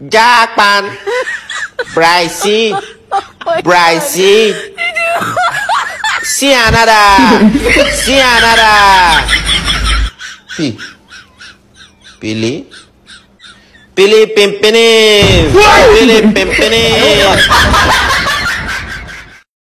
Jakpan. Bryce. Bryce. Cianada. Cianada. Pi. Pilih. Pilih pimpinin. Pilih pimpinin.